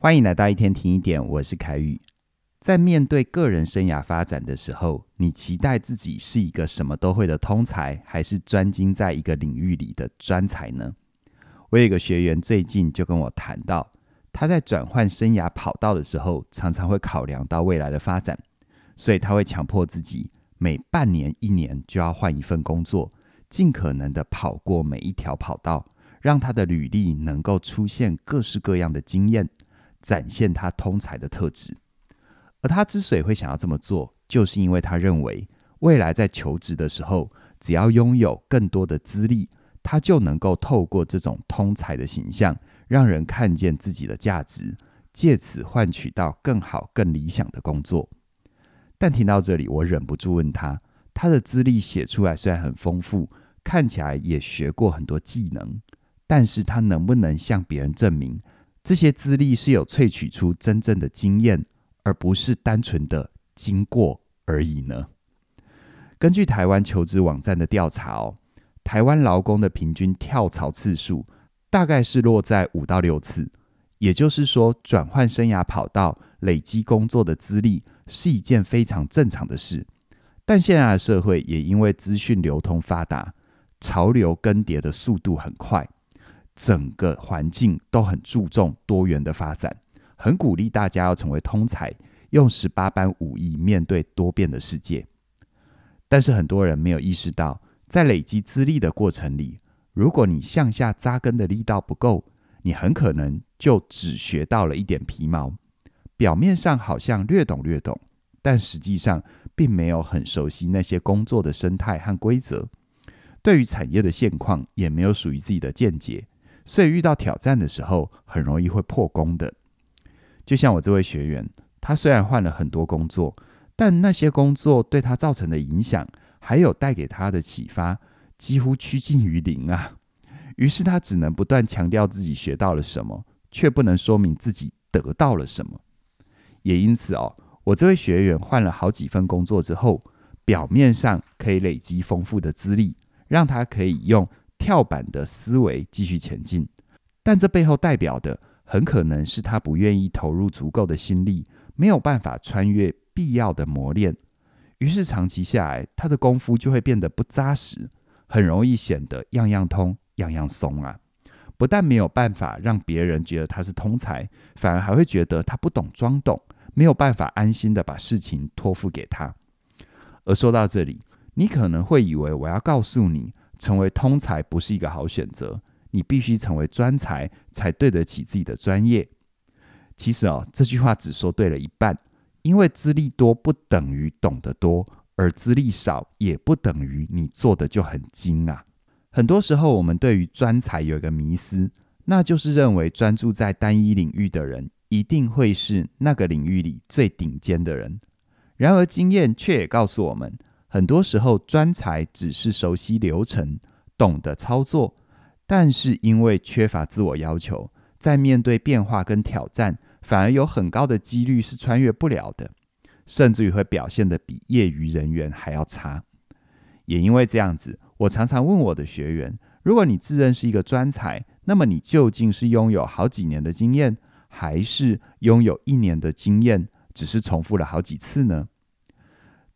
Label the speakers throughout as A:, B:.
A: 欢迎来到一天听一点，我是凯宇。在面对个人生涯发展的时候，你期待自己是一个什么都会的通才，还是专精在一个领域里的专才呢？我有一个学员最近就跟我谈到，他在转换生涯跑道的时候，常常会考量到未来的发展，所以他会强迫自己每半年、一年就要换一份工作，尽可能的跑过每一条跑道，让他的履历能够出现各式各样的经验。展现他通才的特质，而他之所以会想要这么做，就是因为他认为未来在求职的时候，只要拥有更多的资历，他就能够透过这种通才的形象，让人看见自己的价值，借此换取到更好、更理想的工作。但听到这里，我忍不住问他：他的资历写出来虽然很丰富，看起来也学过很多技能，但是他能不能向别人证明？这些资历是有萃取出真正的经验，而不是单纯的经过而已呢？根据台湾求职网站的调查哦，台湾劳工的平均跳槽次数大概是落在五到六次，也就是说，转换生涯跑道、累积工作的资历是一件非常正常的事。但现在的社会也因为资讯流通发达，潮流更迭的速度很快。整个环境都很注重多元的发展，很鼓励大家要成为通才，用十八般武艺面对多变的世界。但是很多人没有意识到，在累积资历的过程里，如果你向下扎根的力道不够，你很可能就只学到了一点皮毛，表面上好像略懂略懂，但实际上并没有很熟悉那些工作的生态和规则，对于产业的现况也没有属于自己的见解。所以遇到挑战的时候，很容易会破功的。就像我这位学员，他虽然换了很多工作，但那些工作对他造成的影响，还有带给他的启发，几乎趋近于零啊。于是他只能不断强调自己学到了什么，却不能说明自己得到了什么。也因此哦，我这位学员换了好几份工作之后，表面上可以累积丰富的资历，让他可以用。跳板的思维继续前进，但这背后代表的很可能是他不愿意投入足够的心力，没有办法穿越必要的磨练，于是长期下来，他的功夫就会变得不扎实，很容易显得样样通样样松啊！不但没有办法让别人觉得他是通才，反而还会觉得他不懂装懂，没有办法安心的把事情托付给他。而说到这里，你可能会以为我要告诉你。成为通才不是一个好选择，你必须成为专才才对得起自己的专业。其实哦，这句话只说对了一半，因为资历多不等于懂得多，而资历少也不等于你做的就很精啊。很多时候，我们对于专才有一个迷思，那就是认为专注在单一领域的人一定会是那个领域里最顶尖的人。然而，经验却也告诉我们。很多时候，专才只是熟悉流程、懂得操作，但是因为缺乏自我要求，在面对变化跟挑战，反而有很高的几率是穿越不了的，甚至于会表现得比业余人员还要差。也因为这样子，我常常问我的学员：如果你自认是一个专才，那么你究竟是拥有好几年的经验，还是拥有一年的经验，只是重复了好几次呢？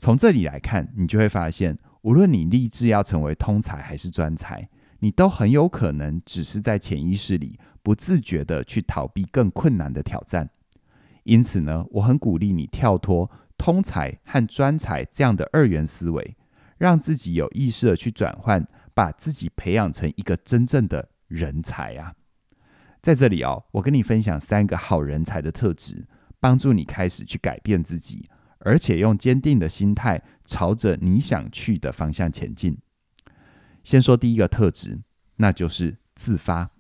A: 从这里来看，你就会发现，无论你立志要成为通才还是专才，你都很有可能只是在潜意识里不自觉地去逃避更困难的挑战。因此呢，我很鼓励你跳脱通才和专才这样的二元思维，让自己有意识地去转换，把自己培养成一个真正的人才啊！在这里哦，我跟你分享三个好人才的特质，帮助你开始去改变自己。而且用坚定的心态，朝着你想去的方向前进。先说第一个特质，那就是自发。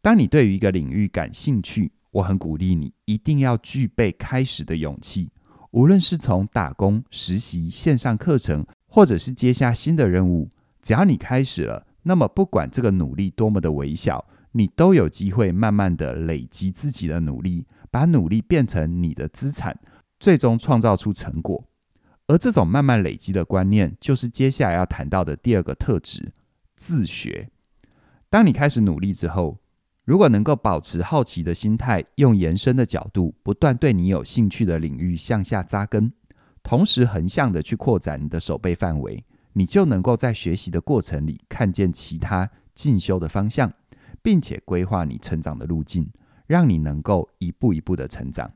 A: 当你对于一个领域感兴趣，我很鼓励你一定要具备开始的勇气。无论是从打工、实习、线上课程，或者是接下新的任务，只要你开始了，那么不管这个努力多么的微小，你都有机会慢慢的累积自己的努力，把努力变成你的资产。最终创造出成果，而这种慢慢累积的观念，就是接下来要谈到的第二个特质——自学。当你开始努力之后，如果能够保持好奇的心态，用延伸的角度，不断对你有兴趣的领域向下扎根，同时横向的去扩展你的手背范围，你就能够在学习的过程里看见其他进修的方向，并且规划你成长的路径，让你能够一步一步的成长。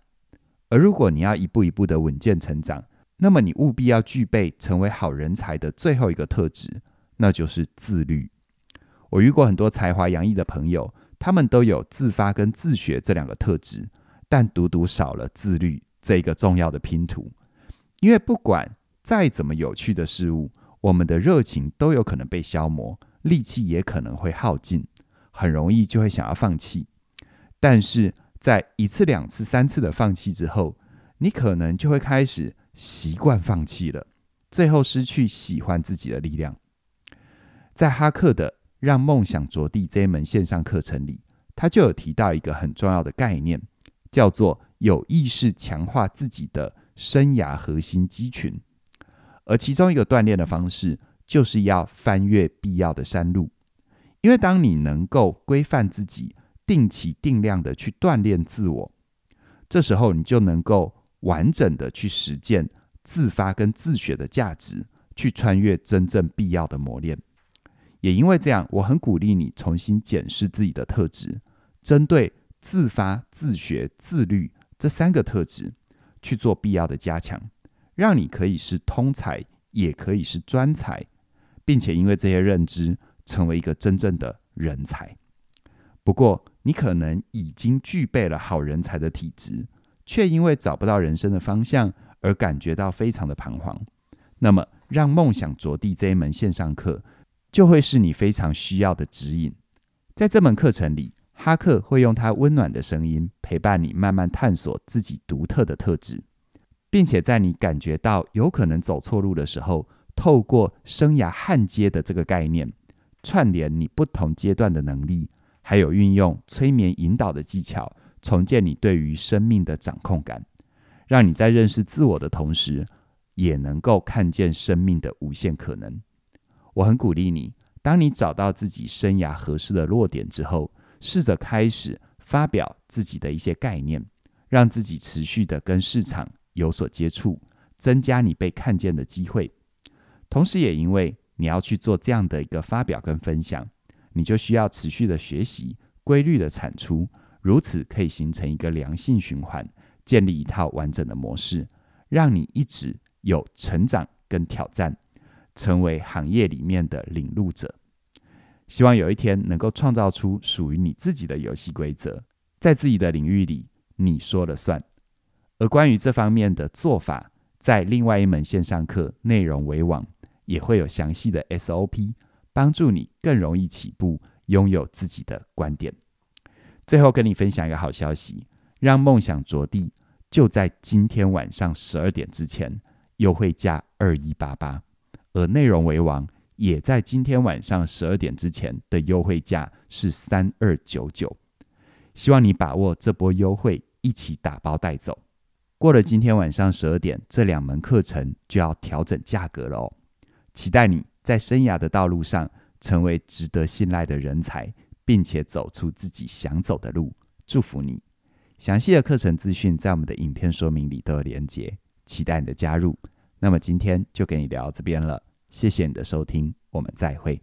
A: 而如果你要一步一步的稳健成长，那么你务必要具备成为好人才的最后一个特质，那就是自律。我遇过很多才华洋溢的朋友。他们都有自发跟自学这两个特质，但独独少了自律这一个重要的拼图。因为不管再怎么有趣的事物，我们的热情都有可能被消磨，力气也可能会耗尽，很容易就会想要放弃。但是在一次、两次、三次的放弃之后，你可能就会开始习惯放弃了，最后失去喜欢自己的力量。在哈克的。让梦想着地这一门线上课程里，他就有提到一个很重要的概念，叫做有意识强化自己的生涯核心肌群。而其中一个锻炼的方式，就是要翻越必要的山路。因为当你能够规范自己，定期定量的去锻炼自我，这时候你就能够完整的去实践自发跟自学的价值，去穿越真正必要的磨练。也因为这样，我很鼓励你重新检视自己的特质，针对自发、自学、自律这三个特质去做必要的加强，让你可以是通才，也可以是专才，并且因为这些认知，成为一个真正的人才。不过，你可能已经具备了好人才的体质，却因为找不到人生的方向而感觉到非常的彷徨。那么，让梦想着地这一门线上课。就会是你非常需要的指引。在这门课程里，哈克会用他温暖的声音陪伴你，慢慢探索自己独特的特质，并且在你感觉到有可能走错路的时候，透过生涯焊接的这个概念，串联你不同阶段的能力，还有运用催眠引导的技巧，重建你对于生命的掌控感，让你在认识自我的同时，也能够看见生命的无限可能。我很鼓励你，当你找到自己生涯合适的落点之后，试着开始发表自己的一些概念，让自己持续的跟市场有所接触，增加你被看见的机会。同时，也因为你要去做这样的一个发表跟分享，你就需要持续的学习，规律的产出，如此可以形成一个良性循环，建立一套完整的模式，让你一直有成长跟挑战。成为行业里面的领路者，希望有一天能够创造出属于你自己的游戏规则，在自己的领域里你说了算。而关于这方面的做法，在另外一门线上课“内容为王”也会有详细的 SOP，帮助你更容易起步，拥有自己的观点。最后跟你分享一个好消息，让梦想着地，就在今天晚上十二点之前，优惠价二一八八。而内容为王，也在今天晚上十二点之前的优惠价是三二九九，希望你把握这波优惠，一起打包带走。过了今天晚上十二点，这两门课程就要调整价格了哦。期待你在生涯的道路上成为值得信赖的人才，并且走出自己想走的路。祝福你！详细的课程资讯在我们的影片说明里都有连结，期待你的加入。那么今天就跟你聊到这边了，谢谢你的收听，我们再会。